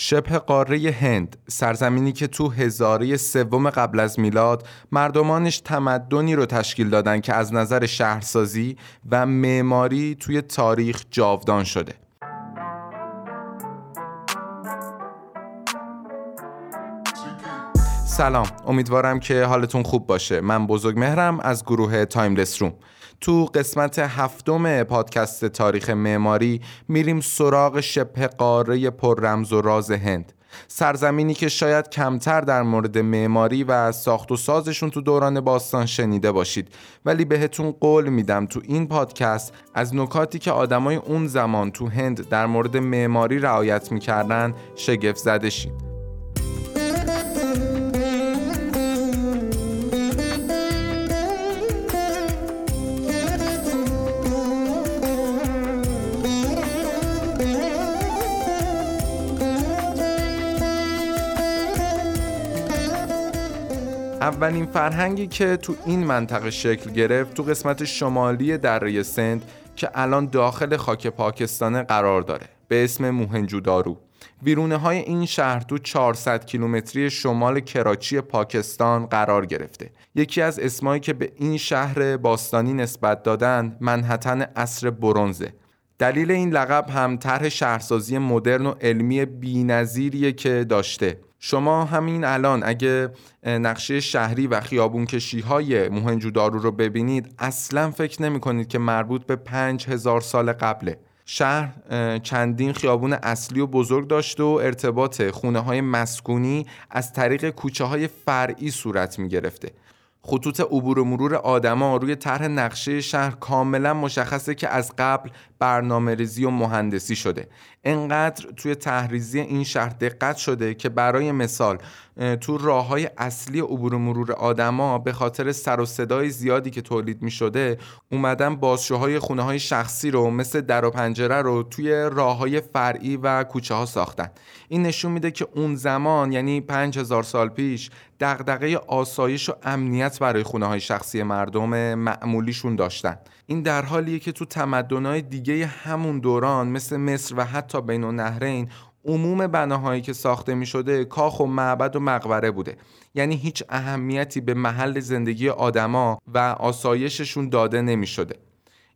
شبه قاره هند سرزمینی که تو هزاره سوم قبل از میلاد مردمانش تمدنی رو تشکیل دادن که از نظر شهرسازی و معماری توی تاریخ جاودان شده. سلام. امیدوارم که حالتون خوب باشه. من بزرگ مهرم از گروه تایملس روم. تو قسمت هفتم پادکست تاریخ معماری میریم سراغ شبه قاره پر رمز و راز هند. سرزمینی که شاید کمتر در مورد معماری و ساخت و سازشون تو دوران باستان شنیده باشید. ولی بهتون قول میدم تو این پادکست از نکاتی که آدمای اون زمان تو هند در مورد معماری رعایت می‌کردن شگفت زده شید. اولین فرهنگی که تو این منطقه شکل گرفت تو قسمت شمالی دره سند که الان داخل خاک پاکستان قرار داره. به اسم موهنجودارو. ویرونه های این شهر تو 400 کیلومتری شمال کراچی پاکستان قرار گرفته. یکی از اسمایی که به این شهر باستانی نسبت دادن منحتن اصر برونزه دلیل این لقب هم طرح شهرسازی مدرن و علمی بینظیریه که داشته. شما همین الان اگه نقشه شهری و خیابون کشی های موهنجودارو رو ببینید اصلا فکر نمی کنید که مربوط به پنج هزار سال قبله. شهر چندین خیابون اصلی و بزرگ داشته و ارتباط خونه های مسکونی از طریق کوچه های فرعی صورت می گرفته خطوط عبور و مرور آدما روی طرح نقشه شهر کاملا مشخصه که از قبل برنامه ریزی و مهندسی شده. انقدر توی تحریزی این شهر دقت شده که برای مثال تو راه های اصلی عبور و مرور آدما به خاطر سر و صدای زیادی که تولید می شده اومدن بازشوهای خونه های شخصی رو مثل در و پنجره رو توی راه های فرعی و کوچه ها ساختن. این نشون میده که اون زمان یعنی 5000 سال پیش دغدغه آسایش و امنیت برای خونه های شخصی مردم معمولیشون داشتن. این در حالیه که تو تمدنهای دیگه همون دوران مثل مصر و حتی بین نهرین عموم بناهایی که ساخته می شده کاخ و معبد و مقبره بوده. یعنی هیچ اهمیتی به محل زندگی آدما و آسایششون داده نمی شده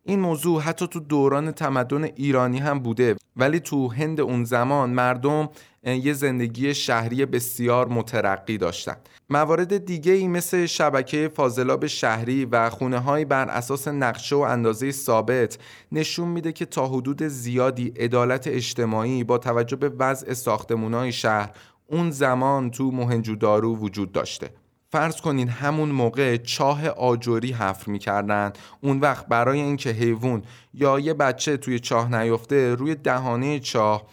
این موضوع حتی تو دوران تمدن ایرانی هم بوده. ولی تو هند اون زمان مردم یه زندگی شهری بسیار مترقی داشتن. موارد دیگه ای مثل شبکه فاضلاب شهری و خونه های بر اساس نقشه و اندازه ثابت نشون میده که تا حدود زیادی عدالت اجتماعی با توجه به وضع ساختمونای شهر اون زمان تو مهنجودارو وجود داشته. فرض کنین همون موقع چاه آجوری حفر می‌کردن اون وقت برای اینکه حیوان یا یه بچه توی چاه نیفته روی دهانه چاه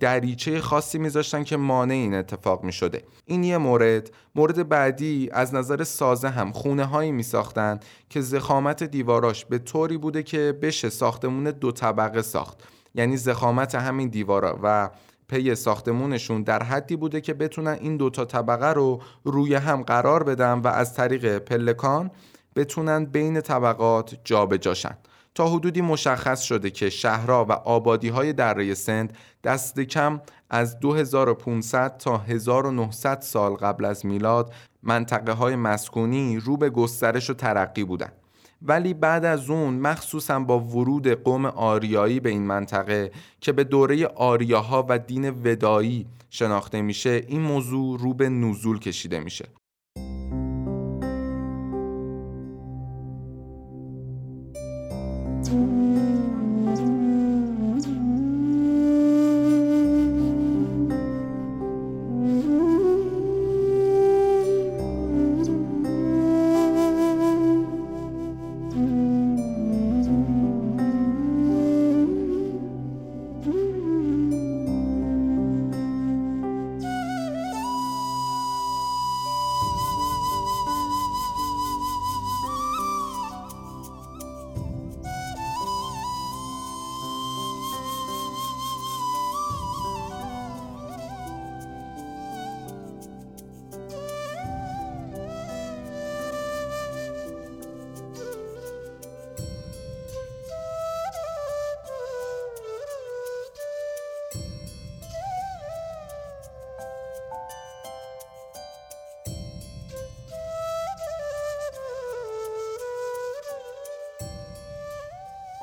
دریچه خاصی میذاشتن که مانع این اتفاق می‌شده. این یه مورد. مورد بعدی از نظر سازه هم خونه هایی می ساختن که زخامت دیواراش به طوری بوده که بشه ساختمون دو طبقه ساخت. یعنی زخامت همین دیوارا و پی ساختمونشون در حدی بوده که بتونن این دوتا طبقه رو روی هم قرار بدن و از طریق پلکان بتونن بین طبقات جابجاشن تا حدودی مشخص شده که شهرها و آبادی های دره سند دست کم از 2500 تا 1900 سال قبل از میلاد منطقه های مسکونی رو به گسترش و ترقی بودند. ولی بعد از اون مخصوصا با ورود قوم آریایی به این منطقه که به دوره آریاها و دین ودایی شناخته میشه این موضوع رو به نزول کشیده میشه.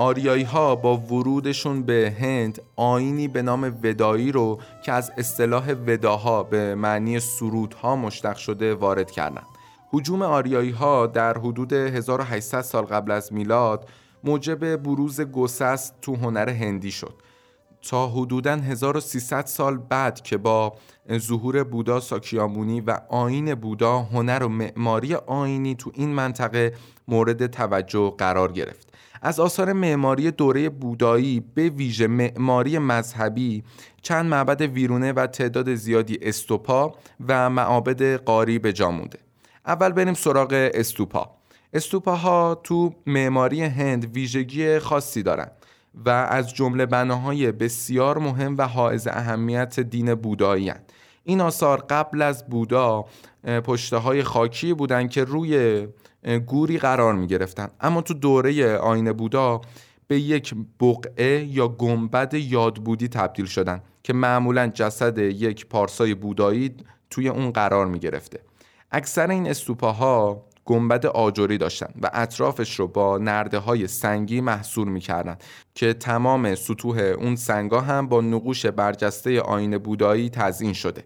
آریایی ها با ورودشون به هند آینی به نام ودایی رو که از اصطلاح وداها به معنی سرودها مشتق شده وارد کردند. حجوم آریایی ها در حدود 1800 سال قبل از میلاد موجب بروز گسست تو هنر هندی شد تا حدوداً 1300 سال بعد که با ظهور بودا ساکیامونی و آین بودا هنر و معماری آینی تو این منطقه مورد توجه قرار گرفت از آثار معماری دوره بودایی به ویژه معماری مذهبی چند معبد ویرونه و تعداد زیادی استوپا و معابد قاری به جا مونده اول بریم سراغ استوپا استوپاها تو معماری هند ویژگی خاصی دارند و از جمله بناهای بسیار مهم و حائز اهمیت دین بودایی هن. این آثار قبل از بودا پشته های خاکی بودند که روی گوری قرار می گرفتن. اما تو دوره آین بودا به یک بقعه یا گنبد یادبودی تبدیل شدن که معمولا جسد یک پارسای بودایی توی اون قرار می گرفته اکثر این استوپاها گنبد آجوری داشتن و اطرافش رو با نرده های سنگی محصول می‌کردن که تمام سطوح اون سنگا هم با نقوش برجسته آین بودایی تزیین شده.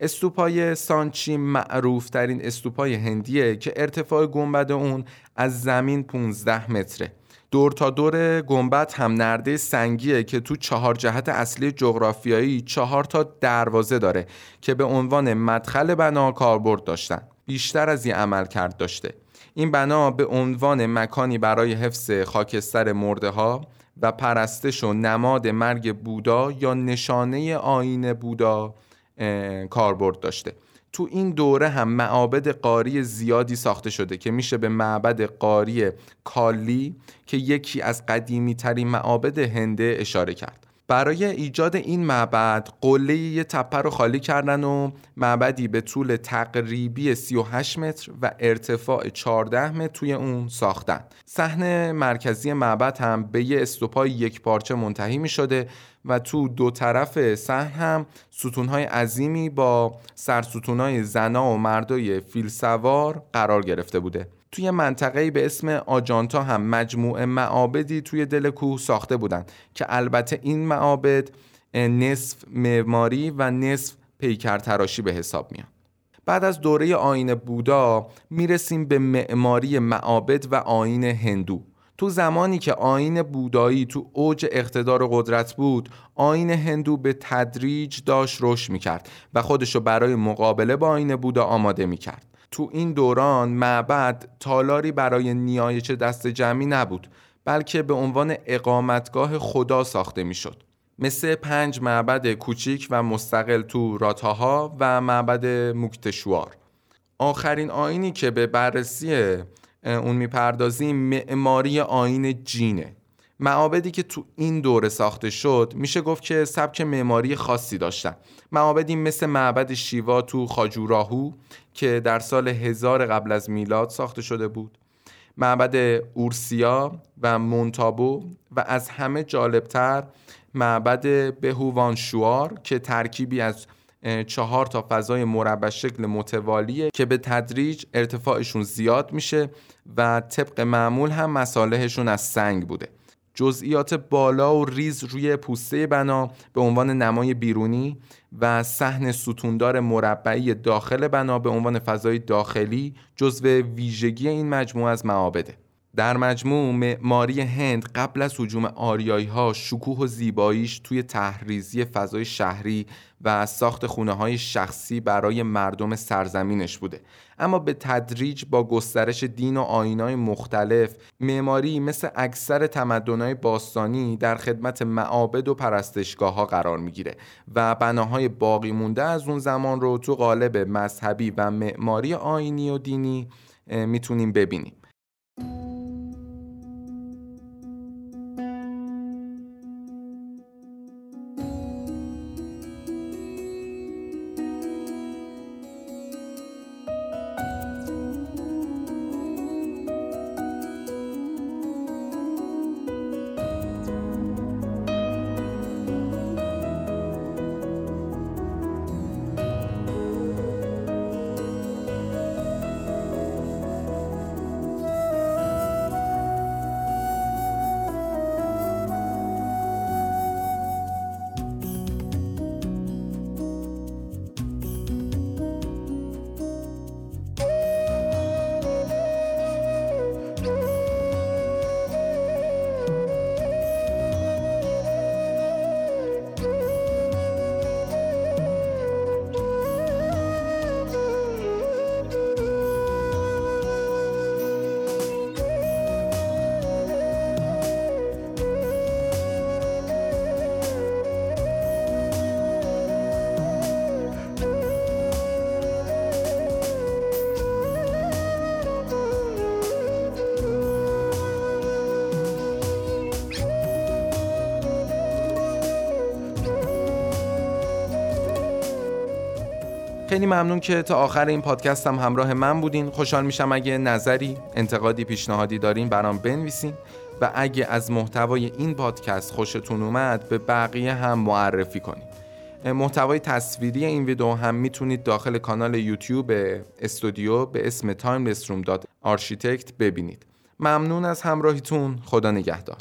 استوپای سانچی معروف ترین استوپای هندیه که ارتفاع گنبد اون از زمین 15 متره. دور تا دور گنبد هم نرده سنگیه که تو چهار جهت اصلی جغرافیایی چهار تا دروازه داره که به عنوان مدخل بنا کاربرد داشتن. بیشتر از این عمل کرد داشته. این بنا به عنوان مکانی برای حفظ خاکستر مرده ها و پرستش و نماد مرگ بودا یا نشانه آین بودا کاربرد داشته. تو این دوره هم معابد قاری زیادی ساخته شده که میشه به معبد قاری کالی که یکی از قدیمی ترین معابد هنده اشاره کرد. برای ایجاد این معبد قله یه تپه رو خالی کردن و معبدی به طول تقریبی 38 متر و ارتفاع 14 متر توی اون ساختن. صحن مرکزی معبد هم به یه استوپای یک پارچه منتهی می شده و تو دو طرف صحن هم ستونهای عظیمی با سرستونهای زنا و مردای فیلسوار قرار گرفته بوده. توی منطقه‌ای به اسم آجانتا هم مجموعه معابدی توی دل کوه ساخته بودند که البته این معابد نصف معماری و نصف پیکر تراشی به حساب میاد. بعد از دوره آین بودا می‌رسیم به معماری معابد و آین هندو. تو زمانی که آین بودایی تو اوج اقتدار و قدرت بود آین هندو به تدریج داشت رشد می‌کرد و خودشو برای مقابله با آین بودا آماده می‌کرد. تو این دوران معبد تالاری برای نیایش دست جمعی نبود بلکه به عنوان اقامتگاه خدا ساخته می‌شد. مثل پنج معبد کوچیک و مستقل تو راتاها و معبد مکتشوار آخرین آینی که به بررسی اون می‌پردازیم معماری آین جینه معابدی که تو این دوره ساخته شد میشه گفت که سبک معماری خاصی داشتن. معابدی مثل معبد شیوا تو خاجوراهو که در سال هزار قبل از میلاد ساخته شده بود. معبد اورسیا و مونتابو و از همه جالبتر معبد بهووانشوار که ترکیبی از چهار تا فضای مربع شکل متوالیه که به تدریج ارتفاعشون زیاد میشه و طبق معمول هم مسالهشون از سنگ بوده. جزئیات بالا و ریز روی پوسته بنا به عنوان نمای بیرونی و صحن ستوندار مربعی داخل بنا به عنوان فضای داخلی جزو ویژگی این مجموعه از معابده. در مجموع معماری هند قبل از حجوم آریایی ها شکوه و زیباییش توی تحریزی فضای شهری و ساخت خونه های شخصی برای مردم سرزمینش بوده. اما به تدریج با گسترش دین و آینای مختلف معماری مثل اکثر تمدنهای باستانی در خدمت معابد و پرستشگاه ها قرار می‌گیره و بناهای باقی مونده از اون زمان رو تو قالب مذهبی و معماری آینی و دینی می‌تونیم ببینیم. Thank you. خیلی ممنون که تا آخر این پادکست هم همراه من بودین. خوشحال میشم اگه نظری انتقادی پیشنهادی دارین برام بنویسین. و اگه از محتوای این پادکست خوشتون اومد به بقیه هم معرفی کنید محتوای تصویری این ویدیو هم می‌تونید داخل کانال یوتیوب استودیو به اسم timelessroom.architect ببینید. ممنون از همراهیتون. خدا نگهدار.